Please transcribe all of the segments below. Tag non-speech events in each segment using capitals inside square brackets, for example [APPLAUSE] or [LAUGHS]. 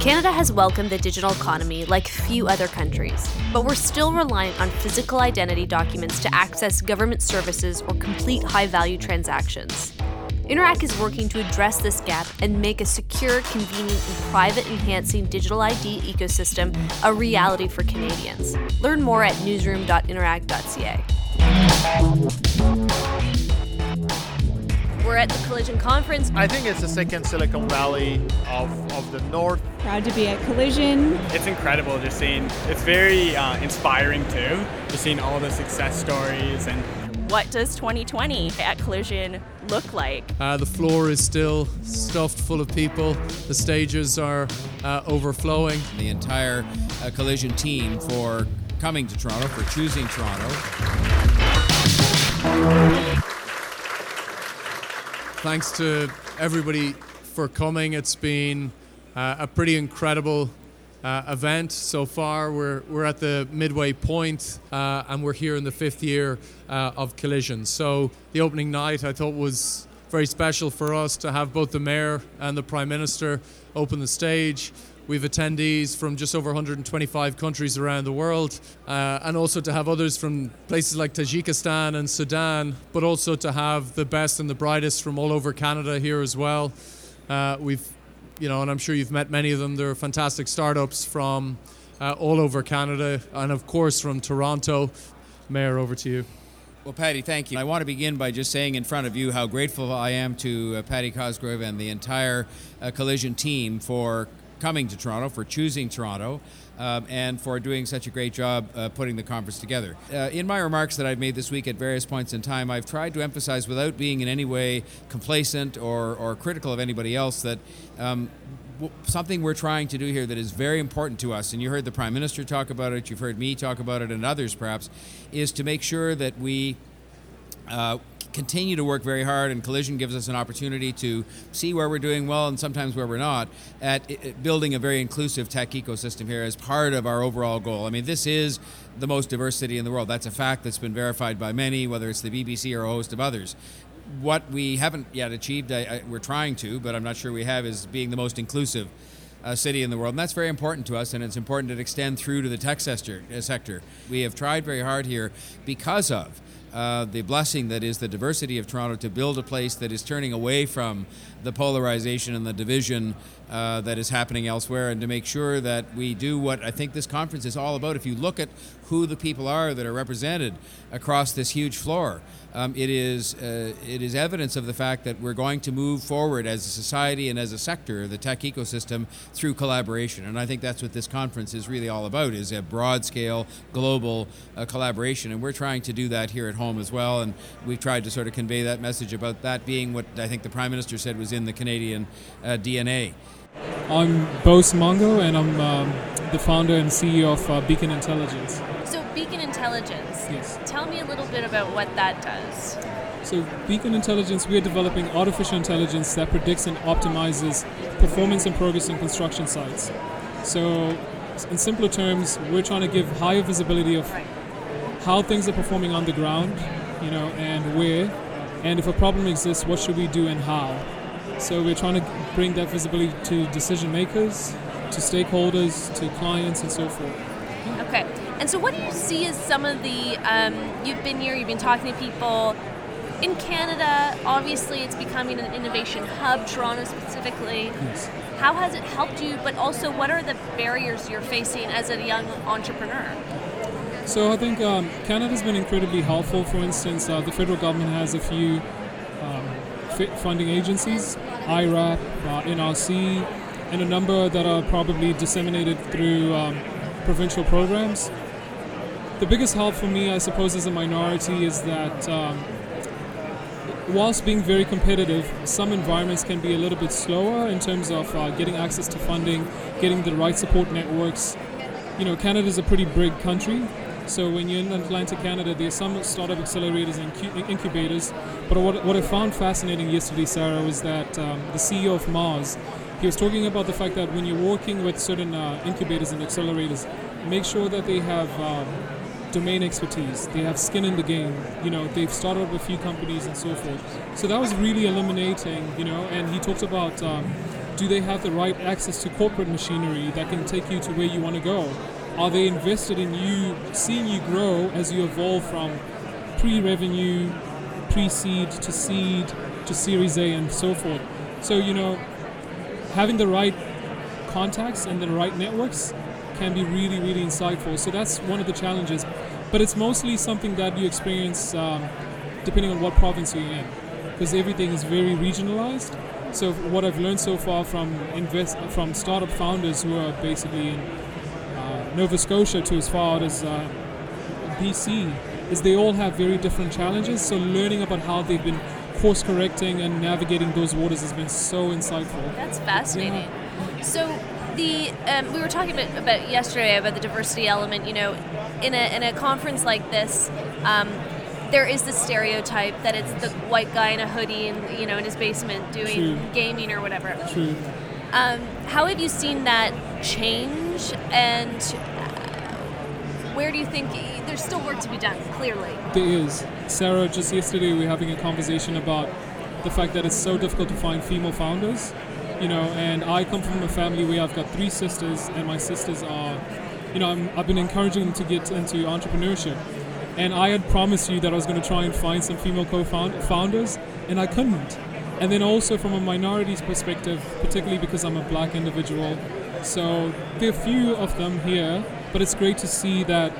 Canada has welcomed the digital economy like few other countries, but we're still reliant on physical identity documents to access government services or complete high value transactions. Interac is working to address this gap and make a secure, convenient, and private enhancing digital ID ecosystem a reality for Canadians. Learn more at newsroom.interac.ca. We're at the Collision Conference. I think it's the second Silicon Valley of, of the North. Proud to be at Collision. It's incredible just seeing, it's very uh, inspiring too, just seeing all the success stories and what does 2020 at Collision look like? Uh, the floor is still stuffed full of people. The stages are uh, overflowing. The entire uh, Collision team for coming to Toronto, for choosing Toronto. Thanks to everybody for coming. It's been uh, a pretty incredible uh, event so far. We're, we're at the midway point, uh, and we're here in the fifth year uh, of Collision. So the opening night I thought was very special for us to have both the mayor and the prime minister open the stage. We've attendees from just over 125 countries around the world, uh, and also to have others from places like Tajikistan and Sudan, but also to have the best and the brightest from all over Canada here as well. Uh, we've you know, and I'm sure you've met many of them. They're fantastic startups from uh, all over Canada and, of course, from Toronto. Mayor, over to you. Well, Paddy, thank you. I want to begin by just saying in front of you how grateful I am to uh, Paddy Cosgrave and the entire uh, Collision team for coming to Toronto, for choosing Toronto um, and for doing such a great job uh, putting the conference together. Uh, in my remarks that I've made this week at various points in time, I've tried to emphasize, without being in any way complacent or, or critical of anybody else, that um, something we're trying to do here that is very important to us, and you heard the Prime Minister talk about it, you've heard me talk about it, and others perhaps, is to make sure that we uh, continue to work very hard, and Collision gives us an opportunity to see where we're doing well and sometimes where we're not at building a very inclusive tech ecosystem here as part of our overall goal. I mean, this is the most diverse city in the world. That's a fact that's been verified by many, whether it's the BBC or a host of others. What we haven't yet achieved, I, I, we're trying to, but I'm not sure we have, is being the most inclusive uh, city in the world. And that's very important to us, and it's important to extend through to the tech. Sector. We have tried very hard here because of uh, the blessing that is the diversity of Toronto to build a place that is turning away from the polarization and the division uh, that is happening elsewhere, and to make sure that we do what I think this conference is all about. If you look at who the people are that are represented across this huge floor, um, it is uh, it is evidence of the fact that we're going to move forward as a society and as a sector, the tech ecosystem, through collaboration. And I think that's what this conference is really all about: is a broad scale, global uh, collaboration. And we're trying to do that here at home as well. And we've tried to sort of convey that message about that being what I think the Prime Minister said was in the Canadian uh, DNA. I'm Bose Mongo, and I'm um, the founder and CEO of uh, Beacon Intelligence. Beacon Intelligence. Yes. Tell me a little bit about what that does. So, Beacon Intelligence, we are developing artificial intelligence that predicts and optimizes performance and progress in construction sites. So, in simpler terms, we're trying to give higher visibility of how things are performing on the ground, you know, and where, and if a problem exists, what should we do and how. So we're trying to bring that visibility to decision makers, to stakeholders, to clients, and so forth. Okay. And so, what do you see as some of the? Um, you've been here, you've been talking to people in Canada. Obviously, it's becoming an innovation hub, Toronto specifically. Yes. How has it helped you? But also, what are the barriers you're facing as a young entrepreneur? So I think um, Canada's been incredibly helpful. For instance, uh, the federal government has a few um, funding agencies IRAP, uh, NRC, and a number that are probably disseminated through um, provincial programs. The biggest help for me, I suppose, as a minority, is that um, whilst being very competitive, some environments can be a little bit slower in terms of uh, getting access to funding, getting the right support networks. You know, Canada is a pretty big country, so when you're in Atlantic Canada, there's some startup accelerators and incubators. But what, what I found fascinating yesterday, Sarah, was that um, the CEO of MaRS, he was talking about the fact that when you're working with certain uh, incubators and accelerators, make sure that they have um, domain expertise. They have skin in the game. You know, they've started up a few companies and so forth. So that was really eliminating. You know, and he talked about um, do they have the right access to corporate machinery that can take you to where you want to go? Are they invested in you, seeing you grow as you evolve from pre-revenue, pre-seed to seed to Series A and so forth? So you know, having the right contacts and the right networks can be really, really insightful. So that's one of the challenges. But it's mostly something that you experience um, depending on what province you're in, because everything is very regionalized. So what I've learned so far from invest from startup founders who are basically in uh, Nova Scotia to as far out as uh, BC is they all have very different challenges. So learning about how they've been course correcting and navigating those waters has been so insightful. That's fascinating. So the um, we were talking about, about yesterday about the diversity element. You know, in a in a conference like this. Um, there is the stereotype that it's the white guy in a hoodie and you know in his basement doing True. gaming or whatever. True. Um, how have you seen that change, and uh, where do you think there's still work to be done? Clearly, There is. Sarah, just yesterday we were having a conversation about the fact that it's so difficult to find female founders. You know, and I come from a family where I've got three sisters, and my sisters are, you know, I'm, I've been encouraging them to get into entrepreneurship. And I had promised you that I was going to try and find some female co-founders, and I couldn't. And then also from a minorities perspective, particularly because I'm a black individual, so there are few of them here, but it's great to see that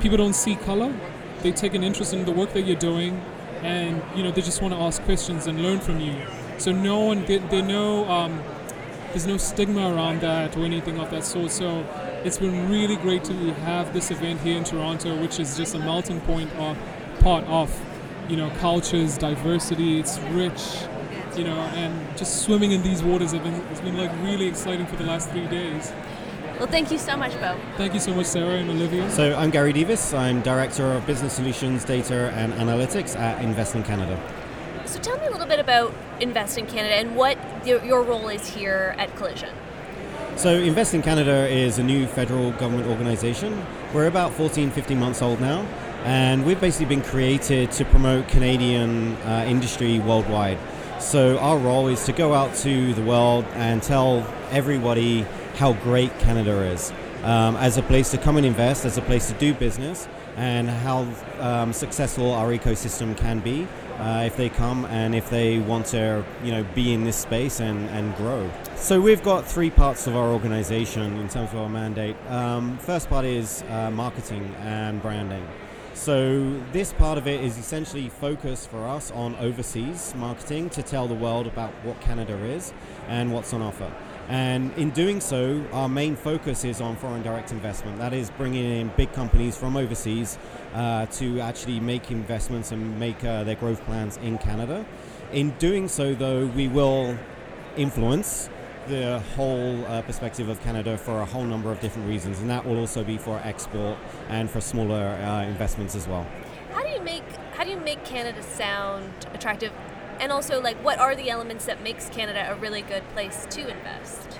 people don't see color. They take an interest in the work that you're doing, and you know they just want to ask questions and learn from you. So no one, they, they know um, there's no stigma around that or anything of that sort. So it's been really great to have this event here in Toronto, which is just a melting point of part of, you know, cultures, diversity. It's rich, you know, and just swimming in these waters have been, it's been like really exciting for the last three days. well, thank you so much, Bo. Thank you so much, Sarah and Olivia. So I'm Gary Davis. I'm Director of Business Solutions, Data and Analytics at Invest in Canada. So tell me a little bit about Invest in Canada and what your, role is here at Collision. So Invest in Canada is a new federal government organization. We're about 14, 15 months old now, and we've basically been created to promote Canadian uh, industry worldwide. So our role is to go out to the world and tell everybody how great Canada is um, as a place to come and invest, as a place to do business, and how um, successful our ecosystem can be uh, if they come and if they want to, you know, be in this space and, and grow. So we've got three parts of our organization in terms of our mandate. Um, first part is uh, marketing and branding. So this part of it is essentially focused for us on overseas marketing to tell the world about what Canada is and what's on offer. And in doing so, our main focus is on foreign direct investment. That is bringing in big companies from overseas uh, to actually make investments and make uh, their growth plans in Canada. In doing so, though, we will influence the whole uh, perspective of Canada for a whole number of different reasons, and that will also be for export and for smaller uh, investments as well. How do you make how do you make Canada sound attractive? And also like what are the elements that makes Canada a really good place to invest?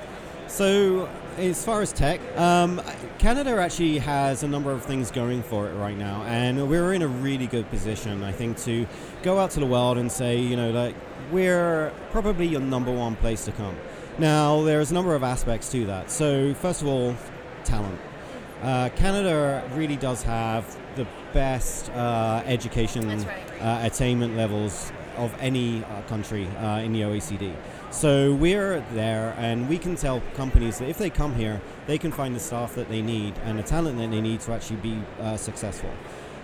So, as far as tech, um, Canada actually has a number of things going for it right now, and we're in a really good position, I think, to go out to the world and say, you know, like we're probably your number one place to come. Now, there's a number of aspects to that. So, first of all, talent. Uh, Canada really does have the best uh, education right. uh, attainment levels of any uh, country uh, in the OECD. So we're there, and we can tell companies that if they come here, they can find the staff that they need and the talent that they need to actually be uh, successful.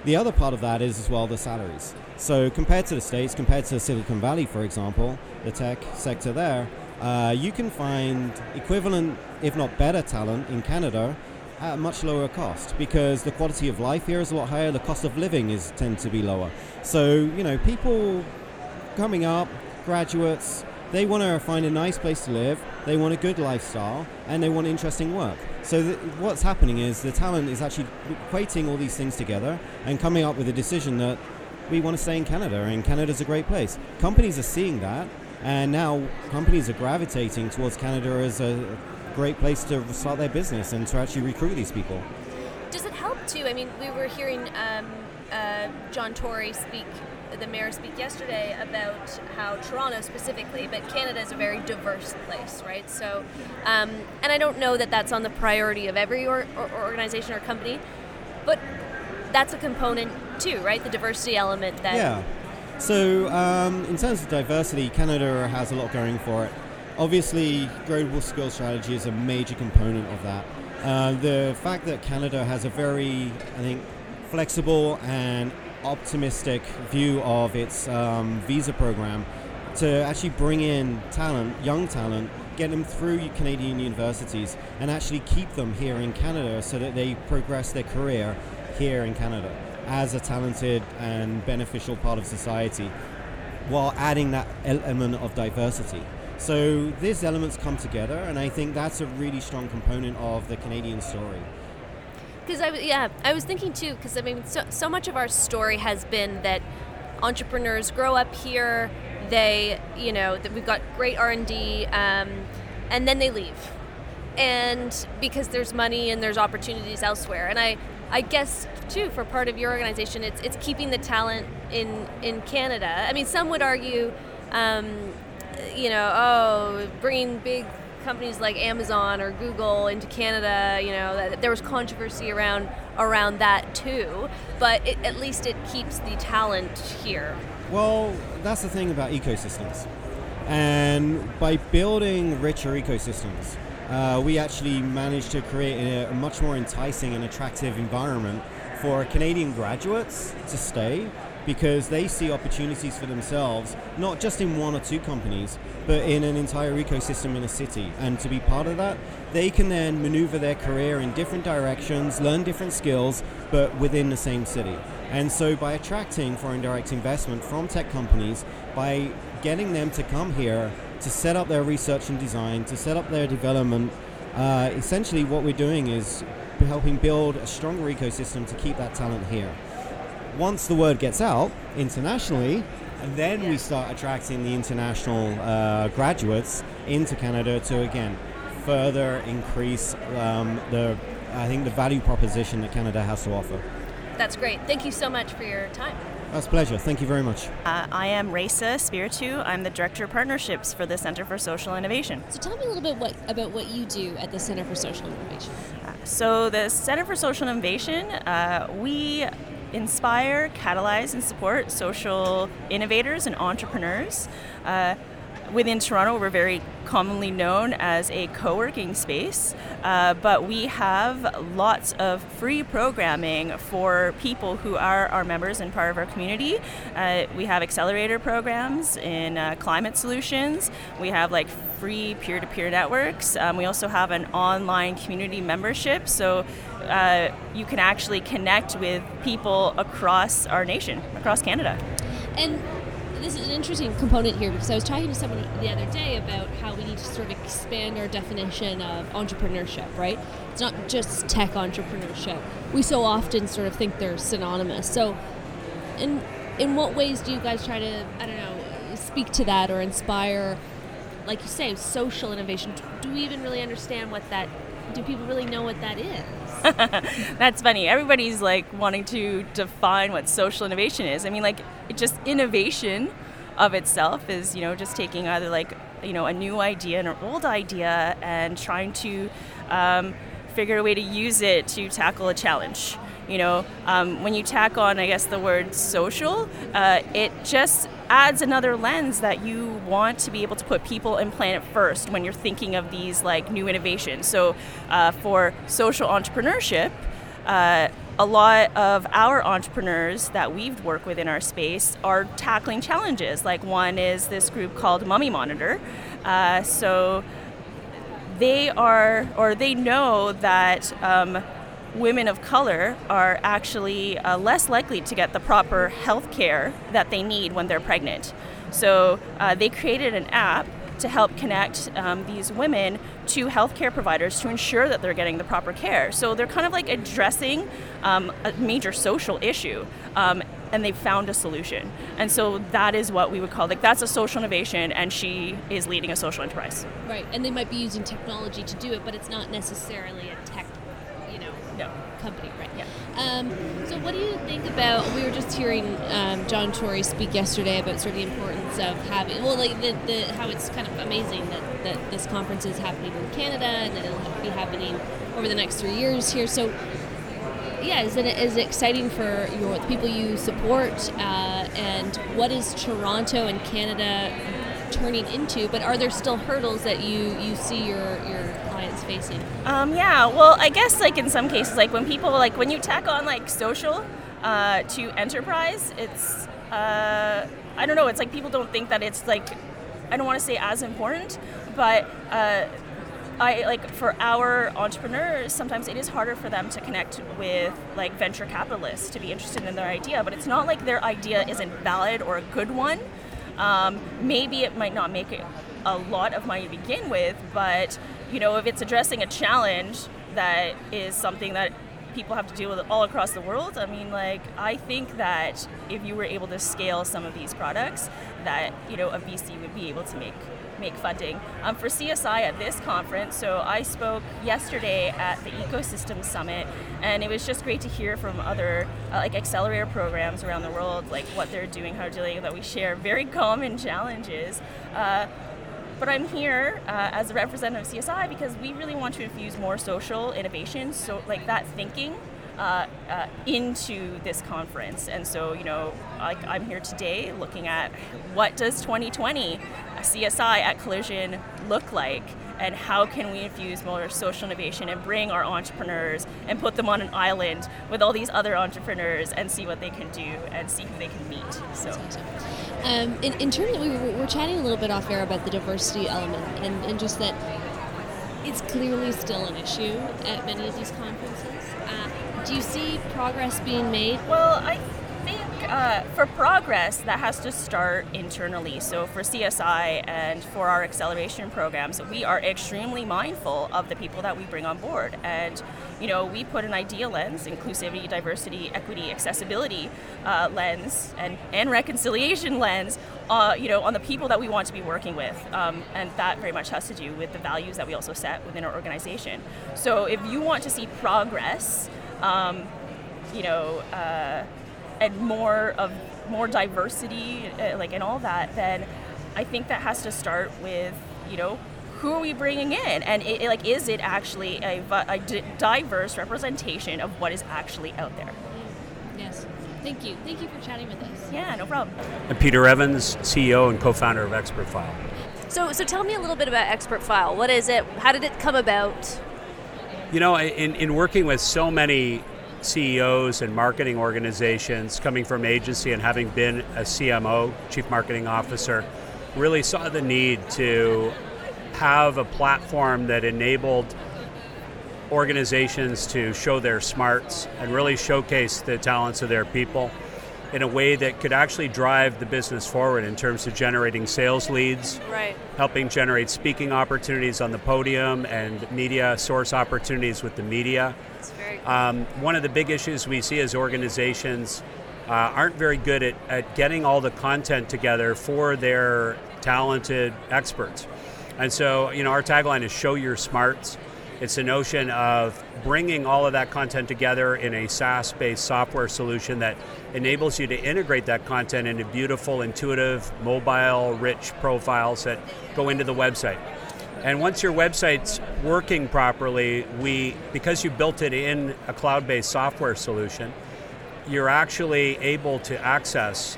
The other part of that is as well the salaries. So compared to the states, compared to Silicon Valley, for example, the tech sector there, uh, you can find equivalent, if not better, talent in Canada at a much lower cost because the quality of life here is a lot higher. The cost of living is tend to be lower. So you know, people coming up, graduates, they want to find a nice place to live. They want a good lifestyle, and they want interesting work. So th- what's happening is the talent is actually equating all these things together and coming up with a decision that we want to stay in Canada, and Canada's a great place. Companies are seeing that, and now companies are gravitating towards Canada as a great place to start their business and to actually recruit these people. Does it help too. I mean, we were hearing um, uh, John Tory speak, the mayor speak yesterday about how Toronto specifically, but Canada is a very diverse place, right? So, um, and I don't know that that's on the priority of every or, or organization or company, but that's a component too, right? The diversity element that. Yeah. So, um, in terms of diversity, Canada has a lot going for it. Obviously, global skills strategy is a major component of that. Uh, the fact that Canada has a very, I think, flexible and optimistic view of its um, visa program to actually bring in talent, young talent, get them through Canadian universities, and actually keep them here in Canada so that they progress their career here in Canada as a talented and beneficial part of society while adding that element of diversity. So these elements come together, and I think that's a really strong component of the Canadian story. Because I w- yeah, I was thinking too. Because I mean, so so much of our story has been that entrepreneurs grow up here. They, you know, that we've got great R and D, um, and then they leave, and because there's money and there's opportunities elsewhere. And I, I guess too, for part of your organization, it's it's keeping the talent in in Canada. I mean, some would argue. Um, you know, oh, bringing big companies like Amazon or Google into Canada, you know, that, there was controversy around around that too. But it, at least it keeps the talent here. Well, that's the thing about ecosystems, and by building richer ecosystems, uh, we actually managed to create a, a much more enticing and attractive environment for Canadian graduates to stay because they see opportunities for themselves, not just in one or two companies, but in an entire ecosystem in a city. And to be part of that, they can then maneuver their career in different directions, learn different skills, but within the same city. And so, by attracting foreign direct investment from tech companies, by getting them to come here to set up their research and design, to set up their development, uh, essentially what we're doing is helping build a stronger ecosystem to keep that talent here once the word gets out internationally, and then we start attracting the international uh, graduates into Canada to again further increase um, the I think the value proposition that Canada has to offer. That's great. Thank you so much for your time. That's a pleasure. Thank you very much. Uh, I am Raisa Spiritu. I'm the Director of Partnerships for the Center for Social Innovation. So tell me a little bit what, about what you do at the Center for Social Innovation. Uh, so the Center for Social Innovation, uh, we inspire, catalyze, and support social innovators and entrepreneurs. Uh, within Toronto, we're very commonly known as a co working space, uh, but we have lots of free programming for people who are our members and part of our community. Uh, we have accelerator programs in uh, climate solutions, we have like free peer to peer networks. Um, we also have an online community membership, so uh, you can actually connect with people across our nation, across Canada. And this is an interesting component here because I was talking to someone the other day about how we need to sort of expand our definition of entrepreneurship, right? It's not just tech entrepreneurship. We so often sort of think they're synonymous. So, in in what ways do you guys try to, I don't know, speak to that or inspire, like you say, social innovation? Do we even really understand what that? Do people really know what that is? [LAUGHS] That's funny. Everybody's like wanting to define what social innovation is. I mean, like, it just innovation of itself is, you know, just taking either like, you know, a new idea and an old idea and trying to um, figure a way to use it to tackle a challenge. You know, um, when you tack on, I guess, the word social, uh, it just adds another lens that you want to be able to put people and planet first when you're thinking of these like new innovations. So, uh, for social entrepreneurship, uh, a lot of our entrepreneurs that we've worked with in our space are tackling challenges. Like one is this group called Mummy Monitor. Uh, so they are, or they know that um, women of color are actually uh, less likely to get the proper health care that they need when they're pregnant. So uh, they created an app to help connect um, these women to healthcare providers to ensure that they're getting the proper care. So they're kind of like addressing um, a major social issue. Um, and they've found a solution. And so that is what we would call like that's a social innovation and she is leading a social enterprise. Right. And they might be using technology to do it, but it's not necessarily a tech. Company, right? Yeah. Um, so, what do you think about? We were just hearing um, John Tory speak yesterday about sort of the importance of having, well, like the, the how it's kind of amazing that, that this conference is happening in Canada and that it'll be happening over the next three years here. So, yeah, is it is it exciting for your the people you support, uh, and what is Toronto and Canada turning into? But are there still hurdles that you you see your your facing? Um, yeah, well, I guess like in some cases, like when people like when you tack on like social uh, to enterprise, it's uh, I don't know. It's like people don't think that it's like I don't want to say as important, but uh, I like for our entrepreneurs, sometimes it is harder for them to connect with like venture capitalists to be interested in their idea. But it's not like their idea isn't valid or a good one. Um, maybe it might not make it a lot of money to begin with, but you know, if it's addressing a challenge that is something that people have to deal with all across the world, I mean, like, I think that if you were able to scale some of these products, that you know, a VC would be able to make make funding. Um, for CSI at this conference, so I spoke yesterday at the Ecosystem Summit, and it was just great to hear from other uh, like accelerator programs around the world, like what they're doing, how they're dealing, that we share very [LAUGHS] common challenges. Uh, but I'm here uh, as a representative of CSI because we really want to infuse more social innovation, so like that thinking uh, uh, into this conference. And so, you know, like I'm here today looking at what does 2020 CSI at Collision look like? And how can we infuse more social innovation and bring our entrepreneurs and put them on an island with all these other entrepreneurs and see what they can do and see who they can meet? So, um, in, in terms, of, we were, we're chatting a little bit off air about the diversity element and, and just that it's clearly still an issue at many of these conferences. Uh, do you see progress being made? Well, I uh, for progress, that has to start internally. So for CSI and for our acceleration programs, we are extremely mindful of the people that we bring on board. And, you know, we put an idea lens, inclusivity, diversity, equity, accessibility uh, lens, and, and reconciliation lens, uh, you know, on the people that we want to be working with. Um, and that very much has to do with the values that we also set within our organization. So if you want to see progress, um, you know, uh, and more of more diversity, uh, like and all that, then I think that has to start with you know who are we bringing in, and it, like is it actually a, a diverse representation of what is actually out there? Yes. Thank you. Thank you for chatting with us. Yeah, no problem. I'm Peter Evans, CEO and co-founder of ExpertFile. So, so tell me a little bit about ExpertFile. What is it? How did it come about? You know, in, in working with so many CEOs and marketing organizations coming from agency and having been a CMO, Chief Marketing Officer, really saw the need to have a platform that enabled organizations to show their smarts and really showcase the talents of their people in a way that could actually drive the business forward in terms of generating sales leads, right. helping generate speaking opportunities on the podium and media source opportunities with the media. Um, one of the big issues we see as organizations uh, aren't very good at, at getting all the content together for their talented experts. And so, you know, our tagline is show your smarts. It's a notion of bringing all of that content together in a SaaS based software solution that enables you to integrate that content into beautiful, intuitive, mobile, rich profiles that go into the website. And once your website's working properly, we because you built it in a cloud-based software solution, you're actually able to access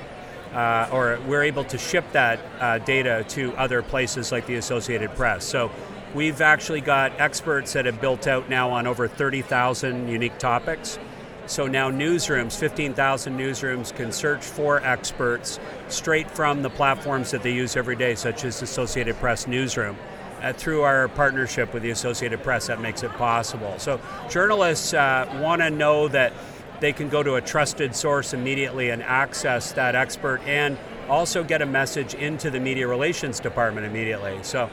uh, or we're able to ship that uh, data to other places like the Associated Press. So we've actually got experts that have built out now on over 30,000 unique topics. So now newsrooms, 15,000 newsrooms can search for experts straight from the platforms that they use every day, such as Associated Press Newsroom. Uh, through our partnership with the Associated Press, that makes it possible. So journalists uh, want to know that they can go to a trusted source immediately and access that expert and also get a message into the media relations department immediately. So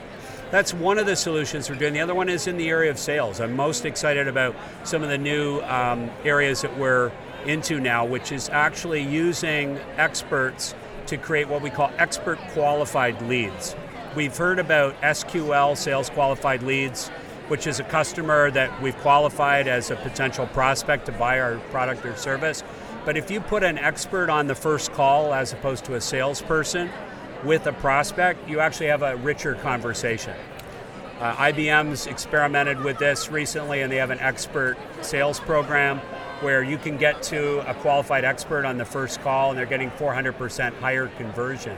that's one of the solutions we're doing. The other one is in the area of sales. I'm most excited about some of the new um, areas that we're into now, which is actually using experts to create what we call expert qualified leads. We've heard about SQL, sales qualified leads. which is a customer that we've qualified as a potential prospect to buy our product or service. But if you put an expert on the first call as opposed to a salesperson with a prospect, you actually have a richer conversation. Uh, IBM's experimented with this recently, and they have an expert sales program where you can get to a qualified expert on the first call, and they're getting 400% higher conversion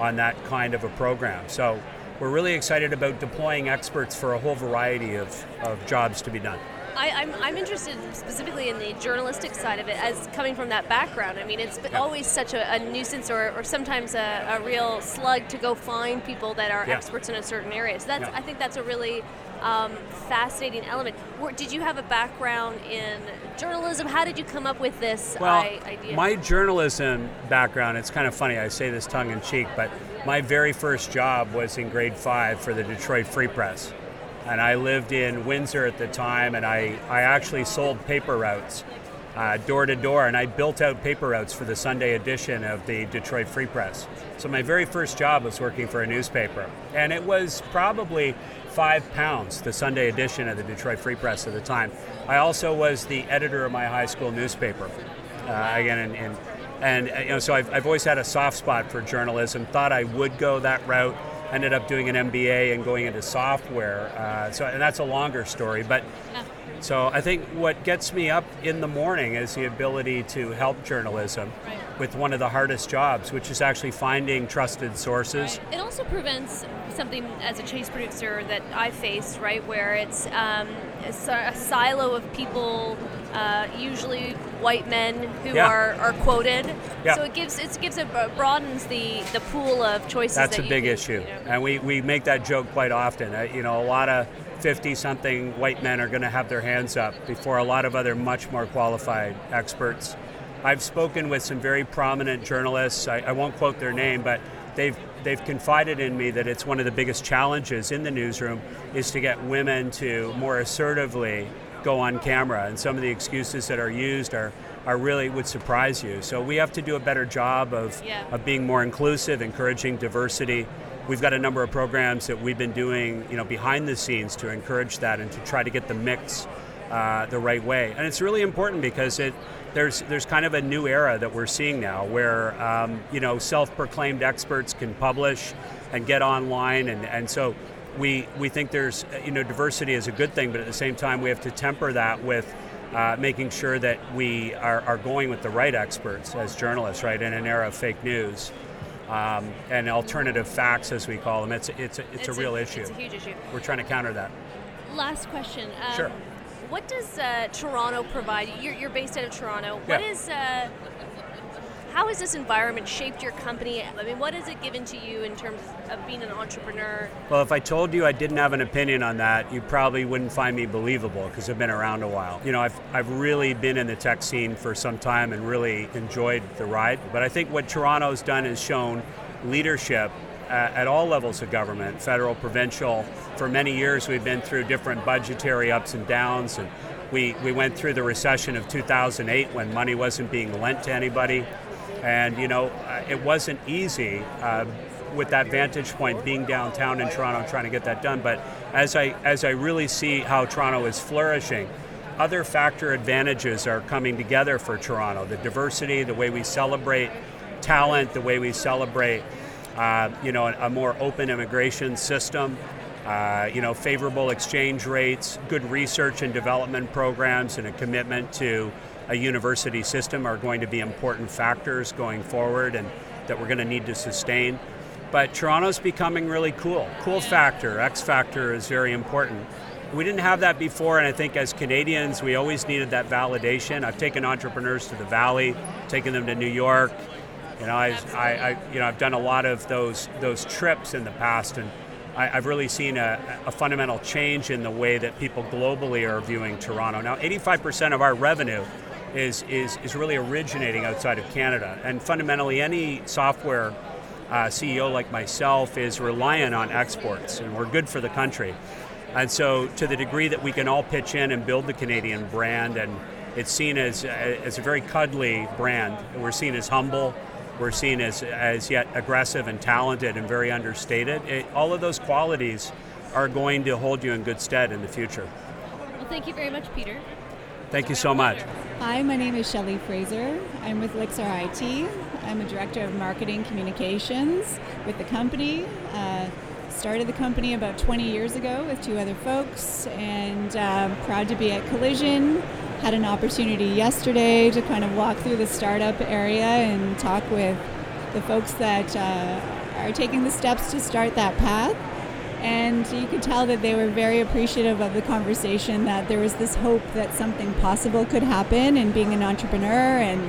on that kind of a program. So we're really excited about deploying experts for a whole variety of, of jobs to be done. I, am I'm, I'm interested specifically in the journalistic side of it as coming from that background. I mean, it's yeah. always such a, a nuisance or, or sometimes a, a, real slug to go find people that are yeah. experts in a certain area. So that's, yeah. I think that's a really um, fascinating element. Did you have a background in journalism? How did you come up with this well, idea? My journalism background, it's kind of funny, I say this tongue in cheek, but my very first job was in grade five for the Detroit Free Press and I lived in Windsor at the time, and I, I actually sold paper routes uh, door to door, and I built out paper routes for the Sunday edition of the Detroit Free Press. So my very first job was working for a newspaper, and it was probably five pounds, the Sunday edition of the Detroit Free Press at the time. I also was the editor of my high school newspaper, uh, again, and, and, and you know, so I've, I've always had a soft spot for journalism. Thought I would go that route ended up doing an MBA and going into software. Uh, so, and that's a longer story, but. So I think what gets me up in the morning is the ability to help journalism right. with one of the hardest jobs, which is actually finding trusted sources. Right. It also prevents something as a chase producer that I face, right, where it's um, a silo of people uh, usually white men who yeah. are, are quoted. Yeah. So it gives it gives it broadens the, the pool of choices. That's that a big can, issue, you know. and we, we make that joke quite often. Uh, you know, a lot of 50 something white men are going to have their hands up before a lot of other much more qualified experts. I've spoken with some very prominent journalists. I, I won't quote their name, but they've they've confided in me that it's one of the biggest challenges in the newsroom is to get women to more assertively go on camera, and some of the excuses that are used are, are really would surprise you. So we have to do a better job of, yeah. of being more inclusive, encouraging diversity. We've got a number of programs that we've been doing, you know, behind the scenes to encourage that and to try to get the mix uh, the right way. And it's really important because it there's there's kind of a new era that we're seeing now where um, you know self-proclaimed experts can publish and get online and, and so we, we think there's, you know, diversity is a good thing, but at the same time, we have to temper that with uh, making sure that we are, are going with the right experts as journalists, right, in an era of fake news. Um, and alternative facts, as we call them, it's, it's, a, it's, it's a real issue. It's a huge issue. We're trying to counter that. Last question. Um, sure. What does uh, Toronto provide? You're, you're based out of Toronto. What yeah. is uh, how has this environment shaped your company? I mean, what has it given to you in terms of being an entrepreneur? Well, if I told you I didn't have an opinion on that, you probably wouldn't find me believable because I've been around a while. You know, I've, I've really been in the tech scene for some time and really enjoyed the ride. But I think what Toronto's done is shown leadership at all levels of government, federal, provincial. For many years, we've been through different budgetary ups and downs, and we, we went through the recession of 2008 when money wasn't being lent to anybody. And, you know, uh, it wasn't easy uh, with that vantage point being downtown in Toronto trying to get that done. But as I, as I really see how Toronto is flourishing, other factor advantages are coming together for Toronto. The diversity, the way we celebrate talent, the way we celebrate, uh, you know, a, a, more open immigration system, uh, you know, favorable exchange rates, good research and development programs, and a commitment to a university system are going to be important factors going forward and that we're going to need to sustain. But Toronto's becoming really cool. Cool factor, X factor is very important. We didn't have that before, and I think as Canadians, we always needed that validation. I've taken entrepreneurs to the Valley, taken them to New York. You know, I, I, I you know, I've done a lot of those those trips in the past, and I, have really seen a, a, fundamental change in the way that people globally are viewing Toronto. Now, 85% of our revenue is, is, is really originating outside of Canada. And fundamentally, any software uh, CEO like myself is reliant on exports, and we're good for the country. And so, to the degree that we can all pitch in and build the Canadian brand, and it's seen as, as a very cuddly brand, we're seen as humble, we're seen as, as yet aggressive and talented and very understated. It, all of those qualities are going to hold you in good stead in the future. Well, thank you very much, Peter. Thank you so much. Hi, my name is Shelley Fraser. I'm with Lixar IT. I'm a director of marketing communications with the company. Uh, started the company about 20 years ago with two other folks, and uh, proud to be at Collision. Had an opportunity yesterday to kind of walk through the startup area and talk with the folks that uh, are taking the steps to start that path. And you could tell that they were very appreciative of the conversation, that there was this hope that something possible could happen and being an entrepreneur and,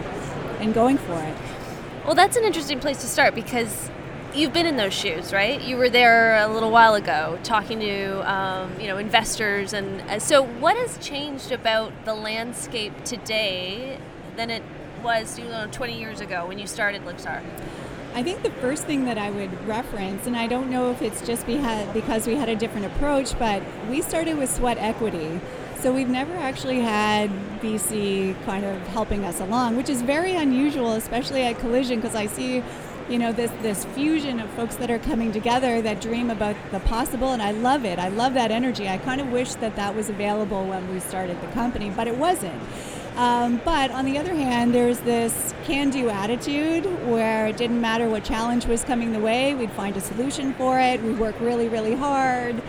and going for it. Well, that's an interesting place to start because you've been in those shoes, right? You were there a little while ago, talking to um, you know investors, and uh, so what has changed about the landscape today than it was you know 20 years ago when you started Lixar? I think the first thing that I would reference, and I don't know if it's just because we had a different approach, but we started with sweat equity. So we've never actually had VC kind of helping us along, which is very unusual, especially at Collision, because I see you know this this fusion of folks that are coming together that dream about the possible and i love it i love that energy i kind of wish that that was available when we started the company but it wasn't um, but on the other hand there's this can-do attitude where it didn't matter what challenge was coming the way we'd find a solution for it we'd work really really hard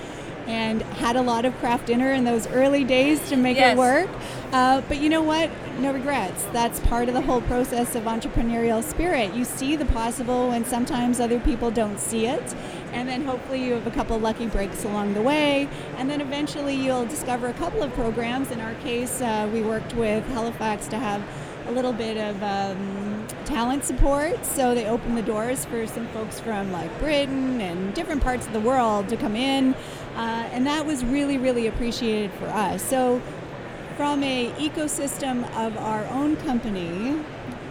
and had a lot of craft dinner in those early days to make yes. it work. Uh, but you know what? No regrets. That's part of the whole process of entrepreneurial spirit. You see the possible when sometimes other people don't see it. And then hopefully you have a couple lucky breaks along the way. And then eventually you'll discover a couple of programs. In our case, uh, we worked with Halifax to have a little bit of um, talent support. So they opened the doors for some folks from like Britain and different parts of the world to come in. Uh, and that was really, really appreciated for us. So from a ecosystem of our own company,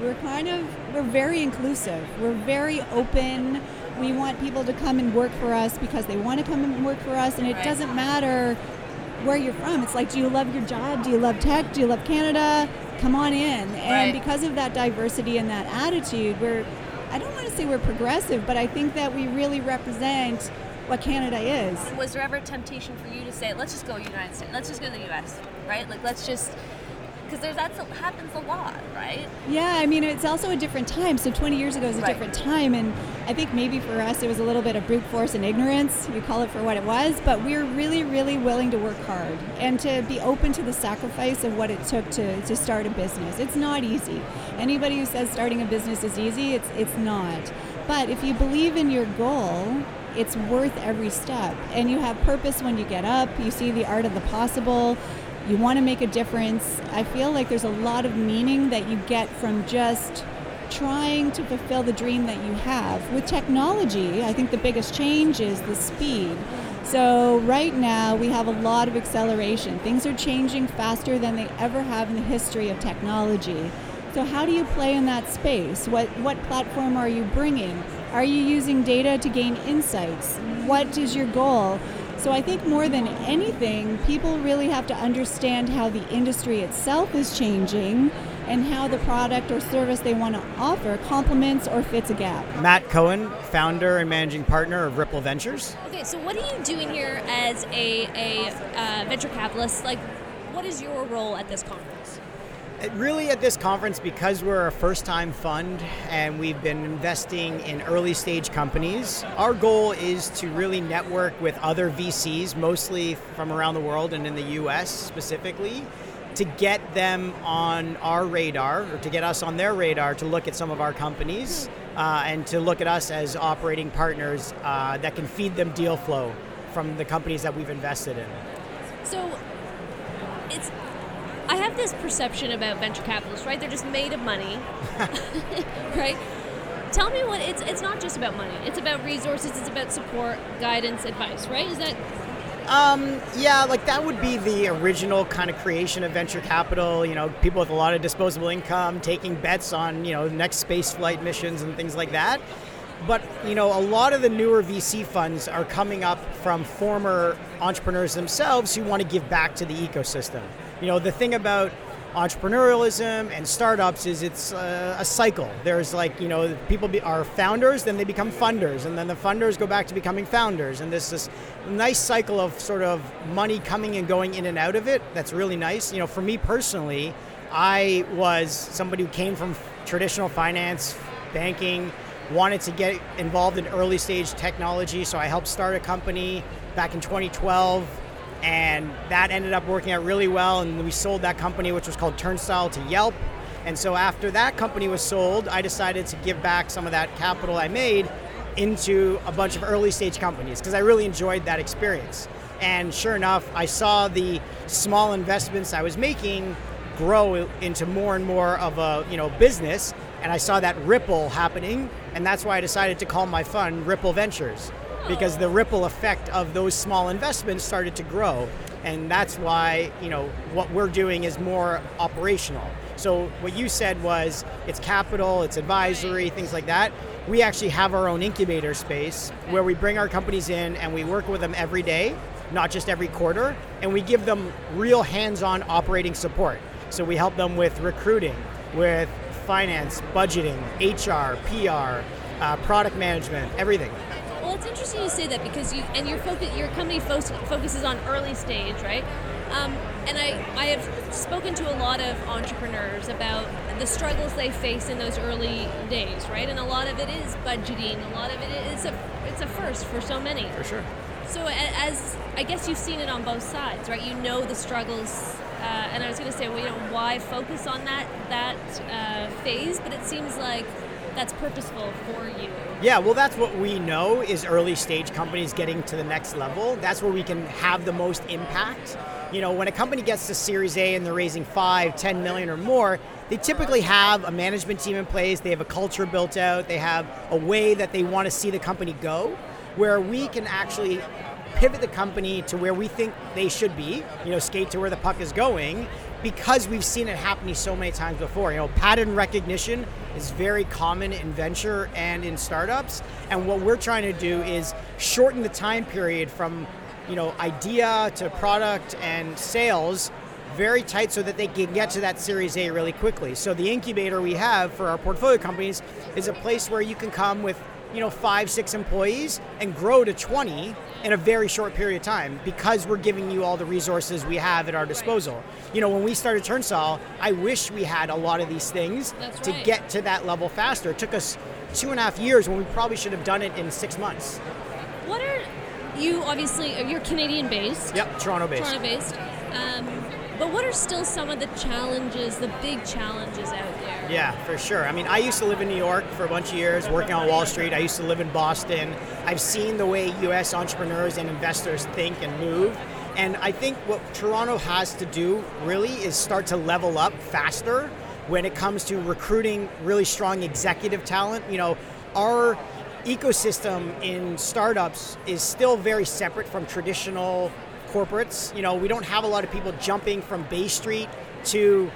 we're kind of, we're very inclusive. We're very open. We want people to come and work for us because they want to come and work for us. And it Right. doesn't matter where you're from. It's like, do you love your job? Do you love tech? Do you love Canada? Come on in. And Right. because of that diversity and that attitude, we're, I don't want to say we're progressive, but I think that we really represent what Canada is. Was there ever a temptation for you to say, let's just go United States, let's just go to the U.S., right? Like let's just because there's that happens a lot, right? Yeah, I mean, it's also a different time. So 20 years ago is a Right. different time. And I think maybe for us, it was a little bit of brute force and ignorance. You call it for what it was. But we were really, really willing to work hard and to be open to the sacrifice of what it took to, to start a business. It's not easy. Anybody who says starting a business is easy, it's, it's not. But if you believe in your goal, it's worth every step. And you have purpose when you get up, you see the art of the possible, you want to make a difference. I feel like there's a lot of meaning that you get from just trying to fulfill the dream that you have. With technology, I think the biggest change is the speed. So, right now, we have a lot of acceleration. Things are changing faster than they ever have in the history of technology. So, how do you play in that space? What, what platform are you bringing? Are you using data to gain insights? What is your goal? So I think more than anything, people really have to understand how the industry itself is changing and how the product or service they want to offer complements or fits a gap. Matt Cohen, founder and managing partner of Ripple Ventures. Okay, so what are you doing here as a, a uh, venture capitalist? Like, what is your role at this conference? Really, at this conference, because we're a first time fund and we've been investing in early stage companies, our goal is to really network with other VCs, mostly from around the world and in the US specifically, to get them on our radar or to get us on their radar to look at some of our companies uh, and to look at us as operating partners uh, that can feed them deal flow from the companies that we've invested in. So, it's I have this perception about venture capitalists, right? They're just made of money, [LAUGHS] right? Tell me what it's. It's not just about money. It's about resources. It's about support, guidance, advice, right? Is that Um, yeah, like that would be the original kind of creation of venture capital. You know, people with a lot of disposable income taking bets on you know next space flight missions and things like that. But you know, a lot of the newer VC funds are coming up from former entrepreneurs themselves who want to give back to the ecosystem. You know, the thing about entrepreneurialism and startups is it's uh, a cycle. There's like you know people be, are founders, then they become funders, and then the funders go back to becoming founders, and this this nice cycle of sort of money coming and going in and out of it. That's really nice. You know, for me personally, I was somebody who came from traditional finance, banking, wanted to get involved in early stage technology, so I helped start a company back in 2012 and that ended up working out really well and we sold that company which was called turnstile to yelp. And so after that company was sold i decided to give back some of that capital i made into a bunch of early stage companies because i really enjoyed that experience. And sure enough i saw the small investments i was making grow into more and more of a you know business and i saw that ripple happening and that's why i decided to call my fund ripple ventures because the ripple effect of those small investments started to grow. And that's why, you know, what we're doing is more operational. So what you said was it's capital, it's advisory, things like that. We actually have our own incubator space where we bring our companies in and we work with them every day, not just every quarter, and we give them real hands-on operating support. So we help them with recruiting, with finance, budgeting, HR, PR, uh, product management, everything. Well, it's interesting you say that because you and your focus, your company fo- focuses on early stage, right? Um, and I, I have spoken to a lot of entrepreneurs about the struggles they face in those early days, right? And a lot of it is budgeting. A lot of it is a it's a first for so many. For sure. So as I guess you've seen it on both sides, right? You know the struggles, uh, and I was going to say, well, you know, why focus on that that uh, phase? But it seems like that's purposeful for you. Yeah, well, that's what we know is early stage companies getting to the next level. That's where we can have the most impact. You know, when a company gets to Series A and they're raising five, 10 million or more, they typically have a management team in place, they have a culture built out, they have a way that they want to see the company go, where we can actually pivot the company to where we think they should be, you know, skate to where the puck is going, because we've seen it happening so many times before. You know, pattern recognition is very common in venture and in startups, and what we're trying to do is shorten the time period from, you know, idea to product and sales very tight so that they can get to that Series A really quickly. So the incubator we have for our portfolio companies is a place where you can come with you know, five, six employees and grow to 20 in a very short period of time because we're giving you all the resources we have at our disposal. You know, when we started Turnstile, I wish we had a lot of these things That's to right. get to that level faster. It took us two and a half years when we probably should have done it in six months. What are you obviously you're Canadian based? Yep, Toronto based. Toronto based. Um, but what are still some of the challenges, the big challenges out there? Yeah, for sure. I mean, I used to live in New York for a bunch of years, working on Wall Street. I used to live in Boston. I've seen the way US entrepreneurs and investors think and move. And I think what Toronto has to do really is start to level up faster when it comes to recruiting really strong executive talent. You know, our ecosystem in startups is still very separate from traditional corporates. You know, we don't have a lot of people jumping from Bay Street to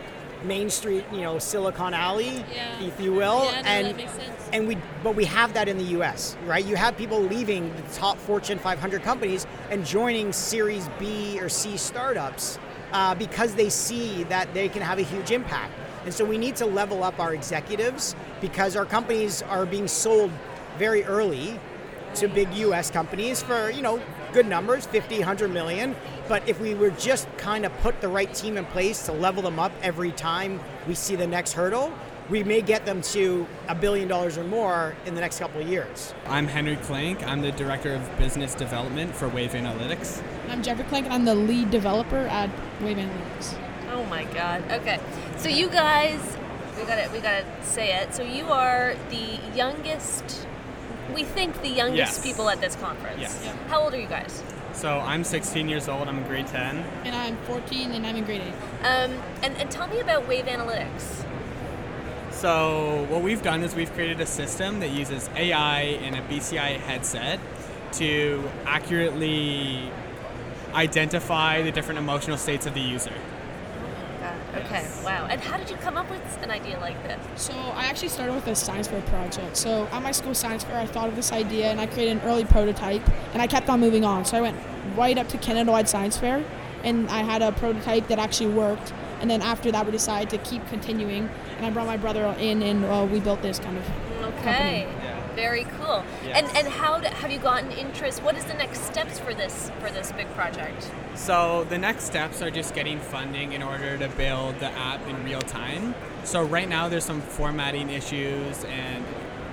Main Street, you know, Silicon Alley, Yeah. if you will. Yeah, no, and that makes sense. and we but we have that in the US, right? You have people leaving the top Fortune 500 companies and joining Series B or C startups uh, because they see that they can have a huge impact. And so we need to level up our executives because our companies are being sold very early to big US companies for, you know, good numbers, 50, 100 million. But if we were just kind of put the right team in place to level them up every time we see the next hurdle, we may get them to a billion dollars or more in the next couple of years. I'm Henry Clank. I'm the Director of Business Development for Wave Analytics. I'm Jeffrey Clank, I'm the lead developer at Wave Analytics. Oh my god. Okay. So you guys we gotta we gotta say it. So you are the youngest we think the youngest Yes. people at this conference. Yes. Yeah. How old are you guys? So I'm 16 years old. I'm in grade 10. And I'm 14, and I'm in grade 8. Um, and, and tell me about Wave Analytics. So what we've done is we've created a system that uses AI and a BCI headset to accurately identify the different emotional states of the user. Okay. Wow. And how did you come up with an idea like this? So I actually started with a science fair project. So at my school science fair, I thought of this idea, and I created an early prototype, and I kept on moving on. So I went right up to Canada-wide Science Fair, and I had a prototype that actually worked. And then after that, we decided to keep continuing, and I brought my brother in, and uh, we built this kind of. Okay. Company. Very cool. Yes. And and how do, have you gotten interest? What is the next steps for this for this big project? So the next steps are just getting funding in order to build the app in real time. So right now there's some formatting issues and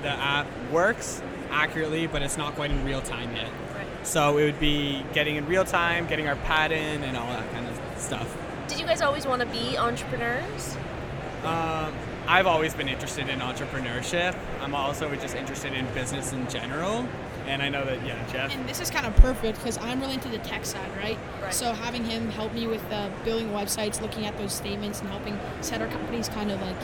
the app works accurately, but it's not quite in real time yet. Right. So it would be getting in real time, getting our patent and all that kind of stuff. Did you guys always want to be entrepreneurs? Um, I've always been interested in entrepreneurship. I'm also just interested in business in general. And I know that, yeah, Jeff. And this is kind of perfect because I'm really into the tech side, right? Right. So having him help me with uh, building websites, looking at those statements, and helping set our company's kind of like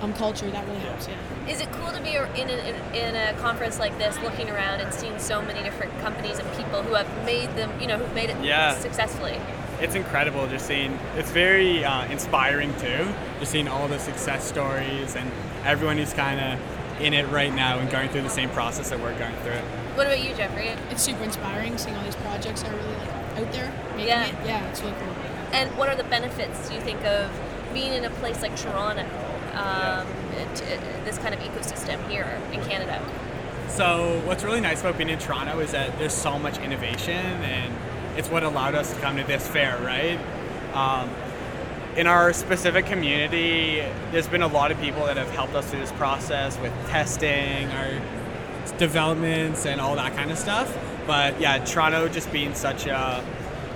um, culture, that really helps. Yeah. Is it cool to be in a, in a conference like this, looking around and seeing so many different companies and people who have made them, you know, who've made it Yeah. successfully? It's incredible just seeing it's very uh, inspiring too just seeing all the success stories and everyone who's kind of in it right now and going through the same process that we're going through What about you, Jeffrey? It's super inspiring seeing all these projects that are really like out there making Yeah. it. Yeah, it's really cool. And what are the benefits, do you think, of being in a place like Toronto, um, it, it- this kind of ecosystem here in Canada? so what's really nice about being in toronto is that there's so much innovation and it's what allowed us to come to this fair right? Um, in our specific community there's been a lot of people that have helped us through this process with testing our developments and all that kind of stuff. But yeah toronto just being such a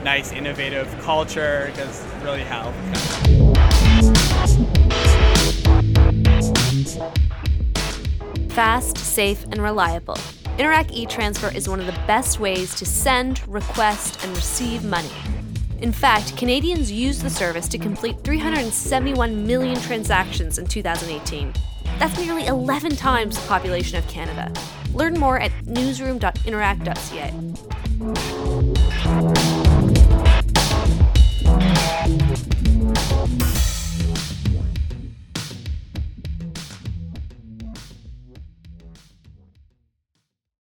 nice innovative culture has really helped. Fast, safe, and reliable. Interac e-transfer is one of the best ways to send, request, and receive money. In fact, Canadians used the service to complete 371 million transactions in 2018. That's nearly 11 times the population of Canada. Learn more at newsroom.interac.ca.